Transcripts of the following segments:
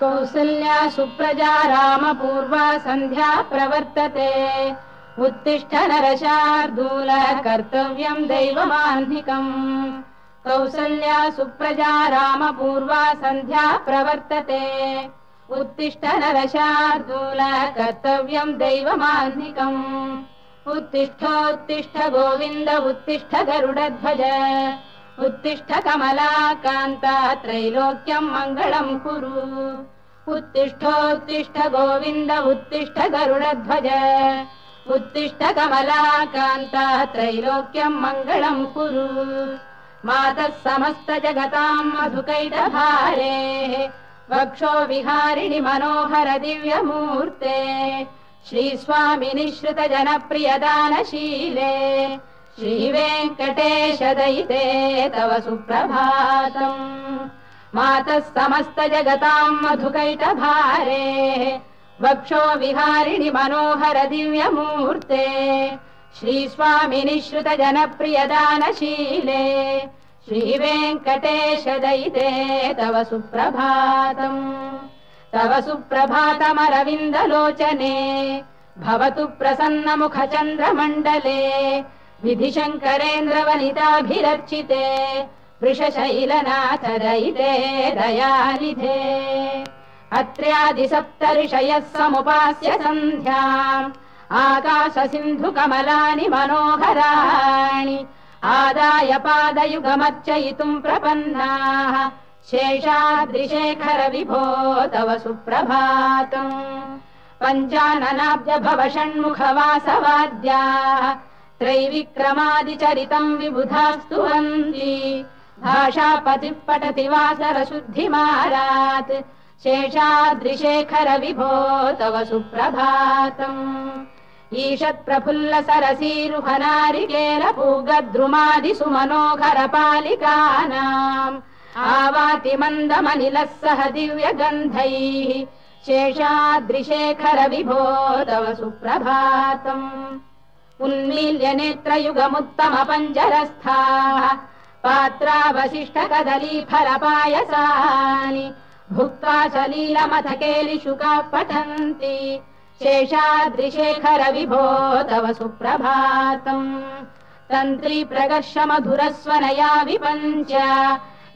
कौसल्या सुप्रजा रामपूर्वा सन्ध्या प्रवर्तते। उत्तिष्ठ नरशार्दूल कर्तव्यम् दैवमाह्निकम् कौसल्या सुप्रजा रामपूर्वा सन्ध्या प्रवर्तते। उत्तिष्ठ नरशार्दूल कर्तव्यम् दैवमाह्निकम् उत्तिष्ठोत्तिष्ठ गोविन्द उत्तिष्ठ गरुडध्वज उत्तिष्ठ कमलाकान्ता त्रैलोक्यम् मङ्गलम् कुरु। उत्तिष्ठोत्तिष्ठ गोविन्द उत्तिष्ठ गरुडध्वज। उत्तिष्ठ कमलाकान्ता त्रैलोक्यम् मङ्गलम् कुरु। मातः समस्त जगताम् मधुकैटभारेः। वक्षो विहारिणि मनोहर दिव्यमूर्ते। श्रीस्वामिनिश्रित जनप्रियदानशीले श्रीवेङ्कटेश दयिते तव सुप्रभातम्। मातः समस्त जगताम् मधुकैटभारे। वक्षो विहारिणि मनोहर दिव्यमूर्ते। श्रीस्वामिनिश्रुत जनप्रियदानशीले श्रीवेङ्कटेश दयिते तव सुप्रभातम्। तव सुप्रभातमरविन्दलोचने। भवतु प्रसन्नमुखचन्द्रमण्डले विधिशङ्करेन्द्रवनिताभिरर्चिते वृषशैलनाथ दयिते दयानिधे। अत्र्यादिसप्तऋषयः समुपास्य सन्ध्याम् आकाश सिन्धुकमलानि मनोहराणि आदाय पादयुगमर्चयितुम् प्रपन्नाः शेषाद्रिशेखर विभो तव सुप्रभातम्। पञ्चाननाब्ज भव षण्मुखवासवाद्याः त्रैविक्रमादिचरितम् विबुधास्तुवन्ति भाषापतिः पठति वासरशुद्धिमारात् शेषाद्रिशेखर विभो तव सुप्रभातम्। ईषत्प्रफुल्ल पूगद्रुमादिसु मनोहर पालिकानाम् आवाति मन्दमनिलः सह दिव्यगन्धैः। शेषाद्रिशेखर विभो तव सुप्रभातम् उन्मील्य नेत्रयुगमुत्तम पञ्जरस्थाः पात्रावशिष्ट कदली फलपायसानि भुक्त्वा सलीलमथ केलिशुकाः पठन्ति शेषाद्रिशेखर विभो तव सुप्रभातम् तन्त्री प्रगर्ष मधुरस्वनया विपञ्च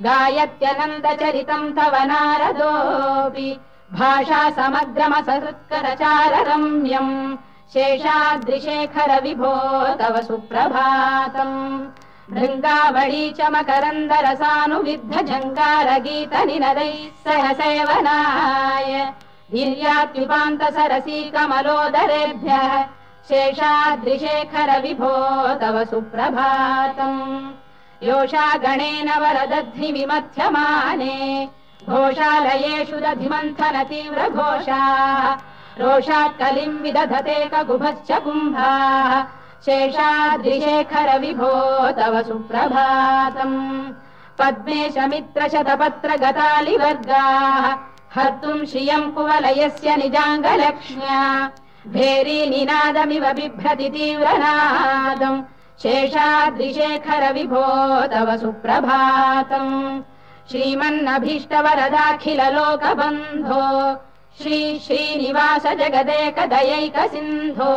गायत्यनन्दचरितम् तव नारदोऽपि। भाषा समग्रमसत्करचार रम्यम् शेषाद्रिशेखर विभो तव सुप्रभातम्। भृङ्गावळी च मकरन्दरसानुविद्ध झङ्कारगीत निनदैः सह सेवनाय। वीर्यात्युपान्त सरसी कमलोदरेभ्यः शेषाद्रिशेखर विभो तव सुप्रभातम्। योषा गणेन वरदध्नि विमथ्यमाने घोषालयेषु दधिमन्थन घोषाः रोषात् कलिम् विदधते कगुभश्च कुम्भाः शेषाद्रिशेखर विभो तव सुप्रभातम् पद्मेश मित्र शतपत्र गतालिवर्गाः हर्तुम् श्रियम् कुवलयस्य निजाङ्गलक्ष्म्या भेरी निनादमिव बिभ्रति तीव्रनादम् शेषाद्रिशेखर विभो तव सुप्रभातम् श्रीमन्नभीष्टवरदाखिल लोकबन्धो श्री श्रीनिवास जगदेक दयैक सिन्धो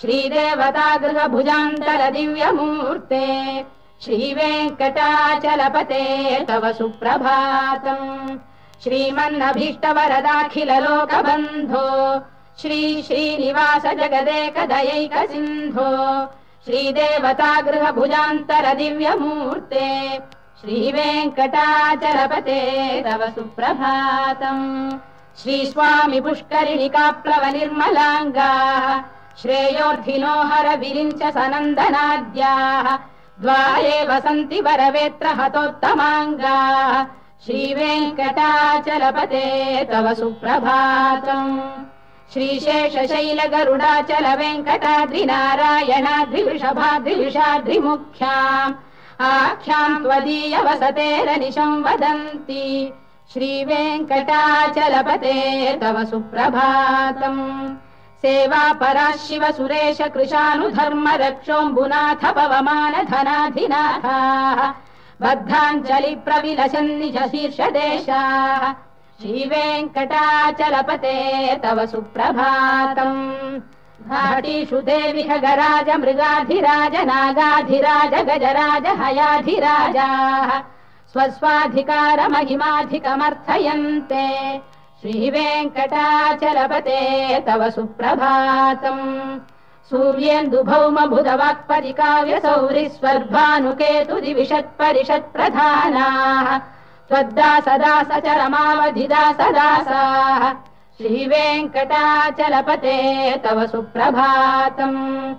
श्रीदेवता गृहभुजान्तर दिव्यमूर्ते श्रीवेङ्कटाचलपते तव सुप्रभातम् श्रीमन्नभीष्टवरदाखिल लोकबन्धो श्री श्रीनिवास जगदेक दयैक सिन्धो श्रीदेवता गृहभुजान्तर दिव्यमूर्ते श्रीवेङ्कटाचलपते तव सुप्रभातम् श्रीस्वामि पुष्करिणिकाप्लव निर्मलाङ्गाः श्रेयोर्धिनो हर विरिञ्च सनन्दनाद्याः द्वारे वसन्ति वरवेत्र हतोत्तमाङ्गाः श्रीवेङ्कटाचलपते तव सुप्रभातम्। श्रीशेषशैल गरुडाचल वेङ्कटाद्रिनारायणाद्रिवृषभाद्रिविषाद्रिमुख्याम् आख्याम् त्वदीय वदन्ति श्रीवेङ्कटाचलपते तव सुप्रभातम्। सेवा परा शिव सुरेश कृशानुधर्म रक्षोऽम्बुनाथ पवमान बद्धाञ्जलि प्रविलसन्निज शीर्षदेशाः श्रीवेङ्कटाचलपते तव सुप्रभातम्। भाटीषु देवि गराज मृगाधिराज नागाधिराज गजराज हयाधिराजाः स्वस्वाधिकारमहिमाधिकमर्थयन्ते। श्रीवेङ्कटाचलपते तव सुप्रभातम्। सूर्येन्दुभौम बुधवाक्परिकाव्यसौरि स्वर्भानुकेतु दिविषत्परिषत्प्रधानाः त्वद्दासदास चरमावधिदासदासाः श्रीवेङ्कटाचलपते तव सुप्रभातम्।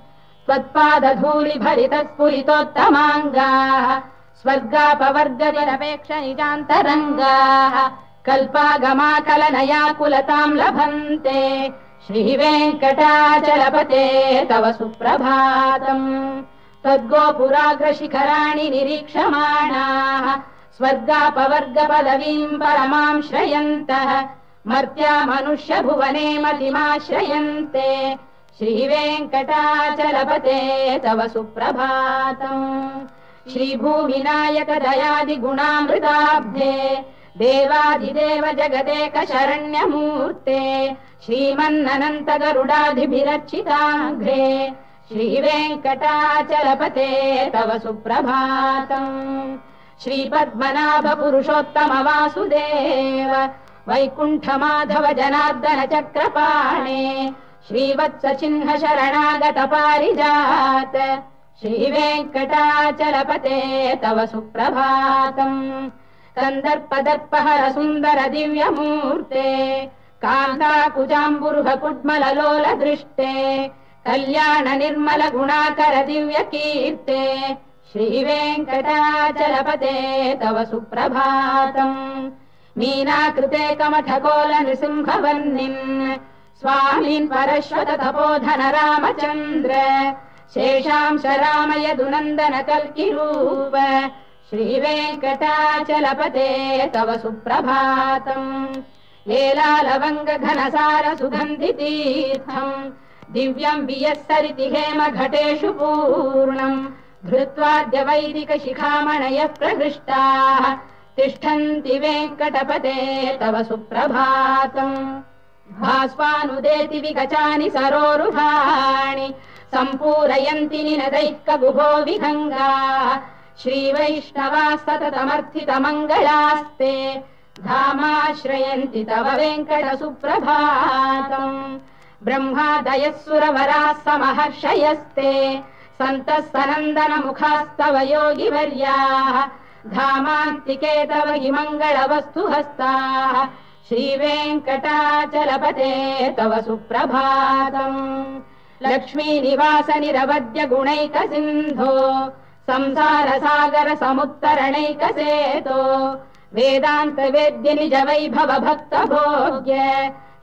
त्वत्पादधूलिभरितस्फुरितोत्तमाङ्गाः स्वर्गापवर्गनिरपेक्ष निजान्तरङ्गाः कल्पागमाकलनयाकुलताम् लभन्ते। श्रीवेङ्कटाचलपते तव सुप्रभातम्। त्वद्गोपुराग्रशिखराणि निरीक्षमाणाः। स्वर्गापवर्गपदवीम् परमाम् श्रयन्तः। मर्त्या मनुष्य भुवने मतिमाश्रयन्ते। श्रीवेङ्कटाचलपते तव सुप्रभातम् श्रीभूमिनायक दयादिगुणामृताब्धे देवादिदेव जगदेक शरण्यमूर्ते श्रीमन्ननन्त गरुडाधिभिरक्षिताघ्रे श्रीवेङ्कटाचलपते तव सुप्रभातम्। श्रीपद्मनाभ पुरुषोत्तम वासुदेव वैकुण्ठ माधव जनार्दन चक्रपाणे श्रीवत्स चिह्न शरणागत पारिजात श्रीवेङ्कटाचलपते तव सुप्रभातम् सुन्दर दिव्यमूर्ते कान्ताकुजाम्बुरुह कुड्मललोल दृष्टे कल्याण निर्मल गुणाकर दिव्य कीर्ते श्रीवेङ्कटाचलपते तव सुप्रभातम् मीनाकृते कमठकोल नृसिंहवर्णिन् स्वामीन् परश्वत तपोधन रामचन्द्र शेषांश रामयदुनन्दन कल्किरूप श्रीवेङ्कटाचलपते तव सुप्रभातम्। लेलालवङ्ग घनसार सुगन्धितीर्थम् दिव्यम् वियस्सरिति हेम घटेषु पूर्णम्। धृत्वाद्य वैदिक शिखामणयः तिष्ठन्ति वेङ्कटपते तव सुप्रभातम्। भास्वानुदेति विगचानि सरोरुहाणि सम्पूरयन्ति निनदैः कगुभो विहङ्गाः। श्रीवैष्णवा सततमर्थितमङ्गलास्ते धामाश्रयन्ति तव वेङ्कट सुप्रभातम् ब्रह्मादयः सुरवराः समहर्षयस्ते सन्तः सनन्दन मुखास्तव योगिवर्याः। धामान्तिके तव हि मङ्गलवस्तु हस्ताः श्रीवेङ्कटाचलपते तव सुप्रभातम् लक्ष्मीनिवास निरवद्य गुणैक सिन्धो संसार सागर समुत्तरणैकसेतो वेदान्त वेद्य निज वैभव भक्त भोग्य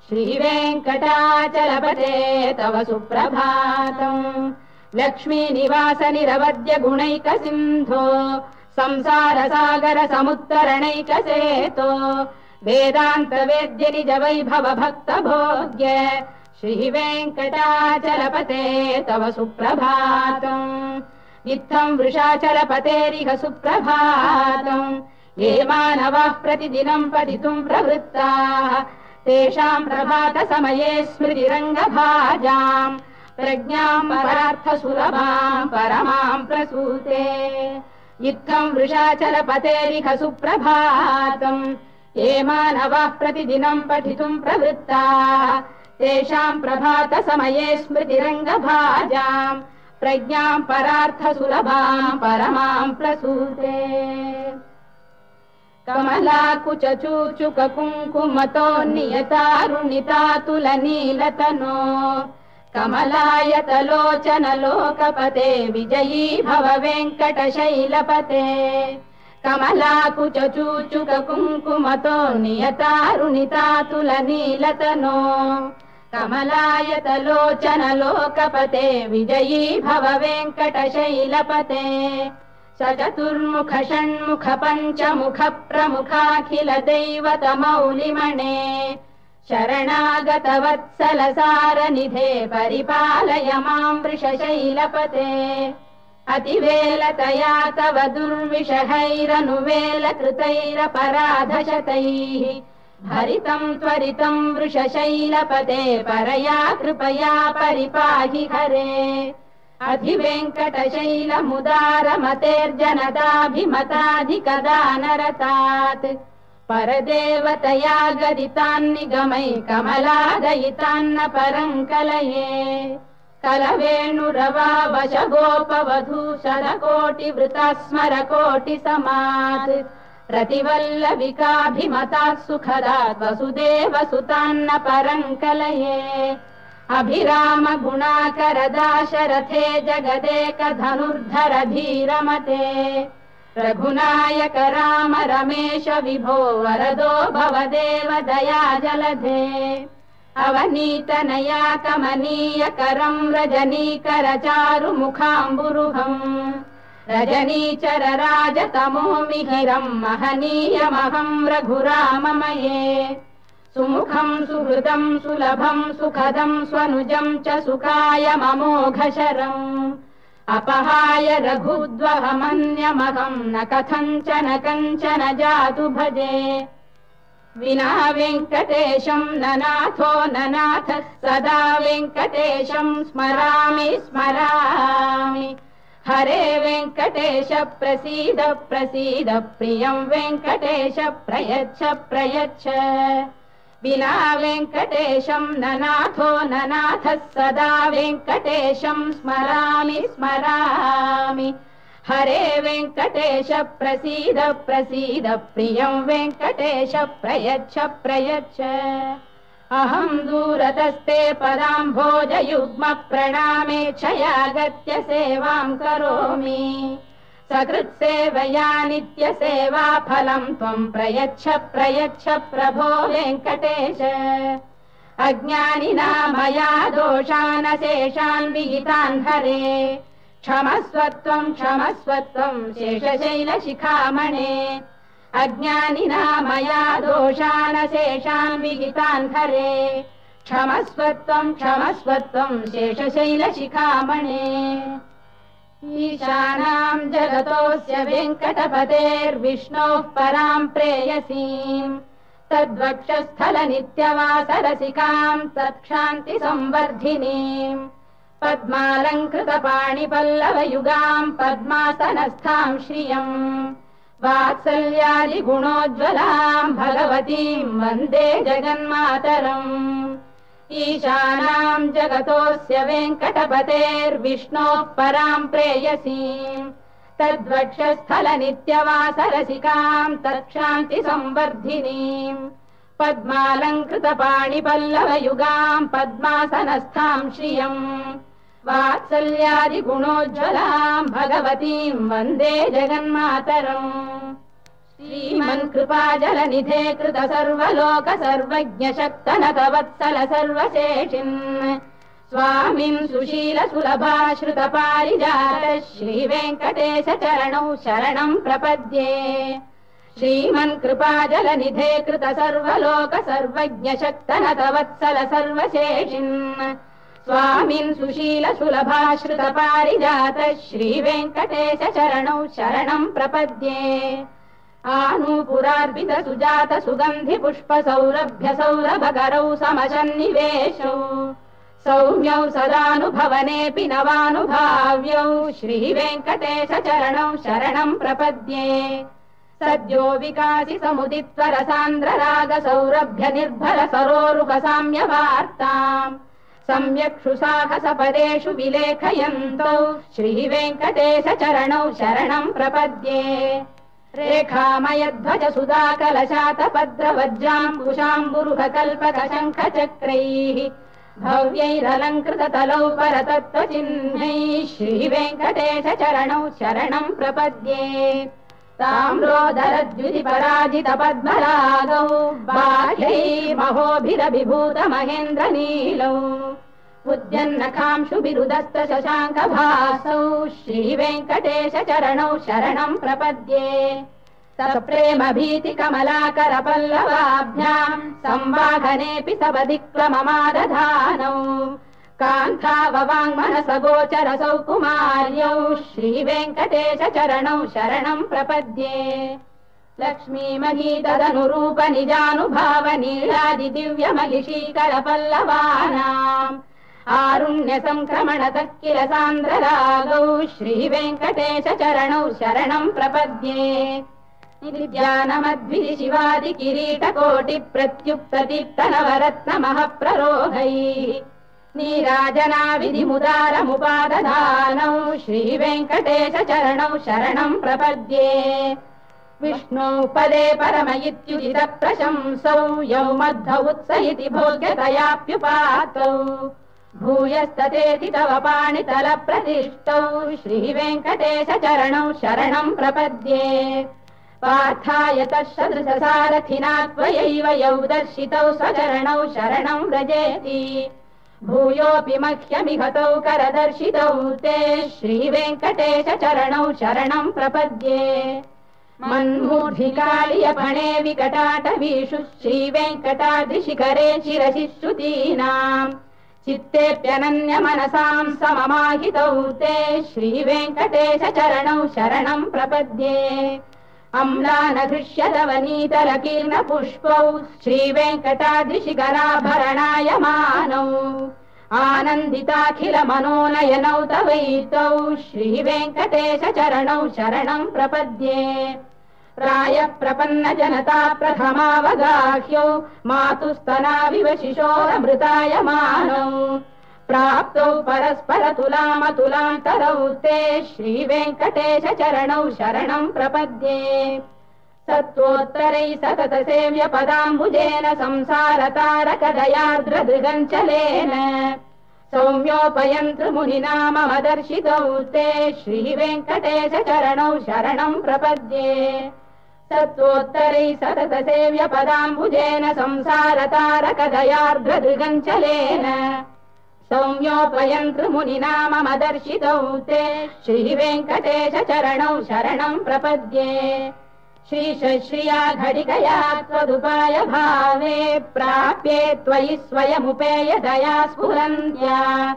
श्रीवेङ्कटाचलपते तव सुप्रभातम् लक्ष्मीनिवास निरवद्य गुणैक सिन्धो संसार सागर श्रीवेङ्कटाचलपते तव सुप्रभातम् इत्थम् वृषाचलपतेरिह सुप्रभातम् ये मानवाः प्रतिदिनम् पठितुम् प्रवृत्ताः। तेषाम् प्रभात समये स्मृतिरङ्गभाजाम्। प्रज्ञाम् परार्थ सुलभाम् परमाम् प्रसूते। इत्थम् वृषाचलपतेरिह सुप्रभातम् ये मानवाः प्रतिदिनम् पठितुम् प्रवृत्ताः तेषाम् प्रभात समये स्मृतिरङ्गभाजाम् प्रज्ञाम् परार्थ सुलभाम् परमाम् प्रसूते। कमलाकुच चूचुक कुङ्कुमतो नियतारुणितातुल नीलतनो कमलायतलोचन लोकपते विजयी भव वेङ्कटशैलपते कमलाकुच चूचुक कुङ्कुमतो नियतारुणितातुल नीलतनो कमलायतलोचन लोकपते विजयी भव वेङ्कटशैलपते। स चतुर्मुख षण्मुख पञ्चमुख प्रमुखाखिल दैवत मौलिमणे शरणागत वत्सल सारनिधे परिपालय माम् वृषशैलपते। अतिवेलतया तव दुर्विषहैरनुवेल भरितम् त्वरितम् वृषशैलपते परया कृपया परिपाहि हरे। अधिवेङ्कटशैलमुदारमतेर्जनदाभिमताधिकदानरतात्। परदेवतया गदितान्निगमै कमलादयितान्न परम् कलये कलवेणुरवा वश गोपवधू शरकोटिवृता स्मरकोटि समात् प्रतिवल्लविकाभिमतात् सुखदात् वसुदेव सुतान्न परम् कलये अभिराम गुणाकरदाशरथे जगदेक धनुर्धर धीरमते रघुनायक राम रमेश विभो वरदो भवदेव दया जलधे अवनीतनया कमनीय करम् रजनीकर चारुमुखाम्बुरुहम् रजनीचर राजतमो मिहिरम् महनीयमहम् रघुराममये। सुमुखम् सुहृदम् सुलभम् सुखदम् स्वनुजम् च सुखाय ममोघशरम् अपहाय रघुद्वहमन्यमहम् न कथञ्चन कञ्चन जातु भजे। विना वेङ्कटेशम् न नाथो न नाथ सदा वेङ्कटेशम् स्मरामि स्मरामि हरे वेङ्कटेश प्रसीद प्रसीद प्रियम् वेङ्कटेश प्रयच्छ प्रयच्छ। विना वेङ्कटेशम् न नाथो न नाथः सदा वेङ्कटेशम् स्मरामि स्मरामि। हरे वेङ्कटेश प्रसीद प्रसीद प्रियम् वेङ्कटेश प्रयच्छ प्रयच्छ अहम् दूरतस्ते पदाम्भोजयुग्म प्रणामे क्षयागत्य सेवाम् करोमि। सकृत्सेवया नित्यसेवा फलम् त्वम् प्रयच्छ प्रयच्छ प्रभो वेङ्कटेश। अज्ञानिना मया दोषानशेषान् विहितान् हरे। क्षमस्वत्वम् क्षमस्वत्वम् शेषशैलशिखामणे। अज्ञानिना मया दोषानशेषान् विहितान् हरे क्षमस्वत्वम् क्षमस्वत्वम् शेषशैलशिखामणे। ईशानाम् जगतोऽस्य वेङ्कटपतेर्विष्णोः पराम् प्रेयसीम्। तद्वक्षस्थल नित्यवासरसिकाम् तत्क्षान्ति संवर्धिनीम् पद्मालङ्कृत पाणिपल्लवयुगाम् पद्मासनस्थाम् श्रियम् वात्सल्यादिगुणोज्ज्वलाम् भगवतीम् वन्दे जगन्मातरम्। ईशानाम् जगतोऽस्य वेङ्कटपतेर्विष्णोः पराम् प्रेयसीम् तद्वक्षस्थल नित्यवासरसिकाम् तत्क्षान्ति संवर्धिनीम् पद्मालङ्कृत पाणिपल्लवयुगाम् पद्मासनस्थाम् श्रियम् वात्सल्यादिगुणोज्ज्वलाम् भगवतीम् वन्दे जगन्मातरम्। श्रीमन् कृपा कृत सर्वलोक सर्वज्ञ शक्तनतवत्सल सर्वशेषिन्। स्वामिन् सुशील सुलभाश्रुत पारिजात श्रीवेङ्कटेश चरणौ शरणम् प्रपद्ये। श्रीमन् कृपा कृत सर्वलोक सर्वज्ञ शक्तनतवत्सल सर्वशेषिन् स्वामिन् सुशील सुलभाश्रुत पारिजात श्रीवेङ्कटेश चरणौ शरणम् प्रपद्ये। आनूपुरार्पित सुजात सुगन्धि पुष्प सौरभ्य सौरभकरौ समशन्निवेशौ सौम्यौ सदानुभवनेऽपि नवानुभाव्यौ श्रीवेङ्कटेश चरणौ शरणम् प्रपद्ये। सद्यो विकासि राग सौरभ्य निर्भर सरोरुह साम्य वार्ताम् सम्यक्षु साहस पदेषु विलेखयन्तौ। श्रीवेङ्कटेश चरणौ शरणम् प्रपद्ये। रेखामयध्वज सुधा कलशातपद्रवज्राम्बुशाम्बुरुह कल्पक शङ्ख चक्रैः भव्यैरलङ्कृत तलौ परतत्त्वचिह्नैः। श्रीवेङ्कटेश चरणौ शरणम् प्रपद्ये पद्मरागौ बाह्यै महोभिरभिभूत महेन्द्र नीलौ उद्यन्नखांशु बिरुदस्त शशाङ्क भासौ श्रीवेङ्कटेश चरणौ शरणम् प्रपद्ये। प्रेम भीति कमलाकर पल्लवाभ्याम् कान्थाववाङ्मनस गोचर सौकुमार्यौ श्रीवेङ्कटेश चरणौ शरणम् प्रपद्ये। लक्ष्मीमही तदनुरूप निजानुभाव नीलादि दिव्य महिषीकर पल्लवानाम् आरुण्य सङ्क्रमणतः किल सान्द्ररागौ श्रीवेङ्कटेश शरणम् प्रपद्ये। नित्यानमद्भि शिवादि किरीटकोटि प्रत्युक्तदीप्तनवरत्नमः प्ररोहैः नीराजना विधिमुदारमुपादधानौ श्रीवेङ्कटेश चरणौ शरणम् प्रपद्ये। विष्णौ पदे परम इत्युदित प्रशंसौ यौ उत्स इति भोग्यतयाप्युपातौ। भूयस्ततेति तव पाणितल प्रतिष्ठौ श्रीवेङ्कटेश चरणौ शरणम् प्रपद्ये। पार्थाय तत्सदृशसारथिना त्वयैव यौ दर्शितौ स्वचरणौ शरणम् व्रजेति भूयोऽपि मह्यमिहतौ करदर्शितौ ते श्रीवेङ्कटेश चरणौ शरणम् प्रपद्ये। मन्मूर्धिकालियपणे विकटाटवीषु श्रीवेङ्कटाद्रिशिखरे शिरसि श्रुतीनाम् चित्तेऽप्यनन्यमनसाम् सममाहितौ ते श्रीवेङ्कटेश चरणौ शरणम् प्रपद्ये अम्लानघृष्यदवनीतलकीर्ण पुष्पौ श्रीवेङ्कटाद्रिशिखराभरणाय मानौ। आनन्दिताखिल मनोनयनौ तवैतौ श्रीवेङ्कटेश चरणौ शरणम् प्रपद्ये। प्राय प्रपन्न जनता प्रथमावगाह्यौ मातुस्तनाविव शिशोरमृताय मानौ प्राप्तौ परस्पर तुलामतुलान्तरौ ते श्रीवेङ्कटेश चरणौ शरणम् प्रपद्ये। सत्त्वोत्तरै सतत सेव्य पदाम्बुजेन सौम्योपयन्तृमुनिना मम दर्शितौ ते श्रीवेङ्कटेश चरणौ शरणम् प्रपद्ये। सत्त्वोत्तरै सतत सेव्य पदाम्बुजेन संसारतारकदयार्द्रदृगञ्चलेन सौम्योपयन्तृमुनिना मम दर्शितौ ते। श्रीवेङ्कटेश चरणौ शरणम् प्रपद्ये। श्रीश्रिया घटिकया त्वदुपाय भावे प्राप्ये त्वयि स्वयमुपेय दया स्फुरन्त्या।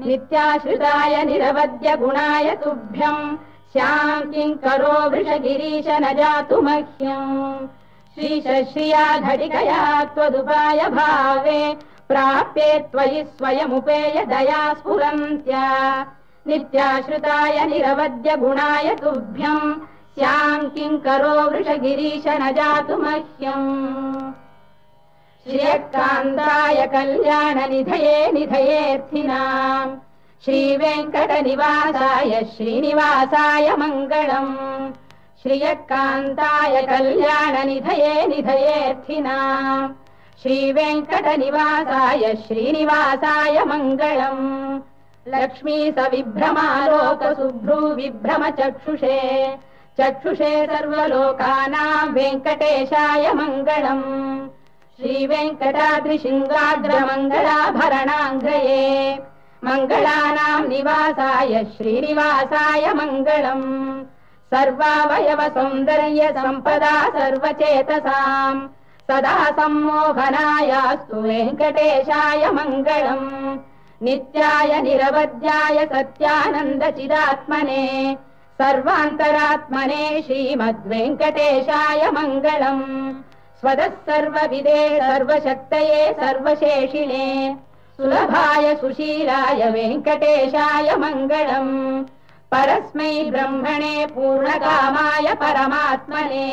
नित्याश्रिताय निरवद्य गुणाय तुभ्यम् स्याम् किङ्करो वृषगिरीश न जातु मह्यम् श्रीश्रिया घटिकया त्वदुपाय भावे प्राप्ये त्वयि स्वयमुपेय दया स्फुरन्त्या। नित्याश्रिताय निरवद्य गुणाय तुभ्यम् स्याम् किङ्करो वृषगिरीश न जातु मह्यम्। श्रियकान्ताय कल्याणनिधये निधयेऽर्थिनाम्। श्रीवेङ्कटनिवासाय श्रीनिवासाय मङ्गलम्। श्रियकान्ताय कल्याणनिधये निधयेऽर्थिनाम् श्रीवेङ्कटनिवासाय श्रीनिवासाय मङ्गलम् लक्ष्मी स विभ्रमालोकसुभ्रू विभ्रम चक्षुषे चक्षुषे सर्वलोकानाम् वेङ्कटेशाय मङ्गलम्। श्रीवेङ्कटाद्रिशिङ्गाग्रमङ्गलाभरणाङ्गये मङ्गलानाम् निवासाय श्रीनिवासाय मङ्गलम्। सर्वावयव सौन्दर्य सम्पदा सर्वचेतसाम् सदा सम्मोहनायास्तु वेङ्कटेशाय मङ्गलम्। नित्याय निरवध्याय सत्यानन्दचिदात्मने सर्वान्तरात्मने श्रीमद्वेङ्कटेशाय मङ्गलम्। स्वदः सर्वविदे सर्वशक्तये सर्वशेषिणे सुलभाय सुशीलाय वेङ्कटेशाय मङ्गलम्। परस्मै ब्रह्मणे पूर्णकामाय परमात्मने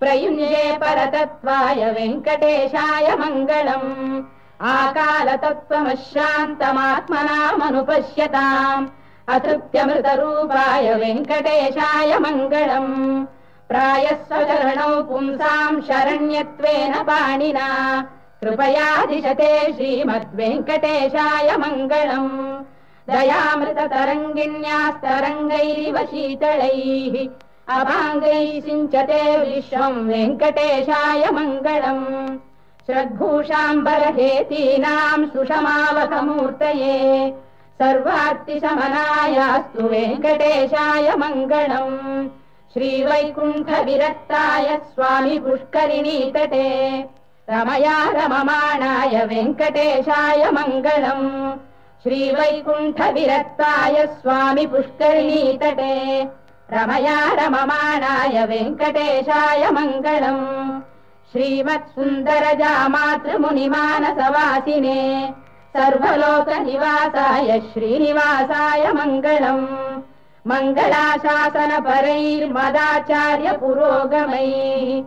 प्रयुञ्जे परतत्त्वाय वेङ्कटेशाय मङ्गलम्। आकालतत्त्वमश्रान्तमात्मनामनुपश्यताम् अतृप्त्यमृतरूपाय वेङ्कटेशाय मङ्गलम्। प्रायः स्वचरणौ पुंसाम् शरण्यत्वेन पाणिना। कृपयादिशते श्रीमद्वेङ्कटेशाय मङ्गलम्। दयामृततरङ्गिण्यास्तरङ्गैरिव शीतलैः अभाङ्गैः सिञ्चते विश्वम् वेङ्कटेशाय मङ्गलम्। श्रद्भूषाम्बरहेतीनाम् सुषमावतमूर्तये सर्वार्तिशमनायास्तु वेङ्कटेशाय मङ्गलम्। श्रीवैकुण्ठविरक्ताय स्वामि पुष्करिणीतटे रमया रममाणाय वेङ्कटेशाय मङ्गलम्। श्रीवैकुण्ठविरक्ताय स्वामि पुष्करिणीतटे रमया रममाणाय वेङ्कटेशाय मङ्गलम्। श्रीमत्सुन्दरजा मातृमुनिमानसवासिने सर्वलोकनिवासाय श्रीनिवासाय मङ्गलम्। मङ्गलाशासनपरैर्मदाचार्य पुरोगमैः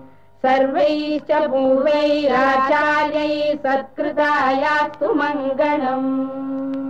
सर्वैश्च पूर्वैराचार्यैः सत्कृतायास्तु मङ्गलम्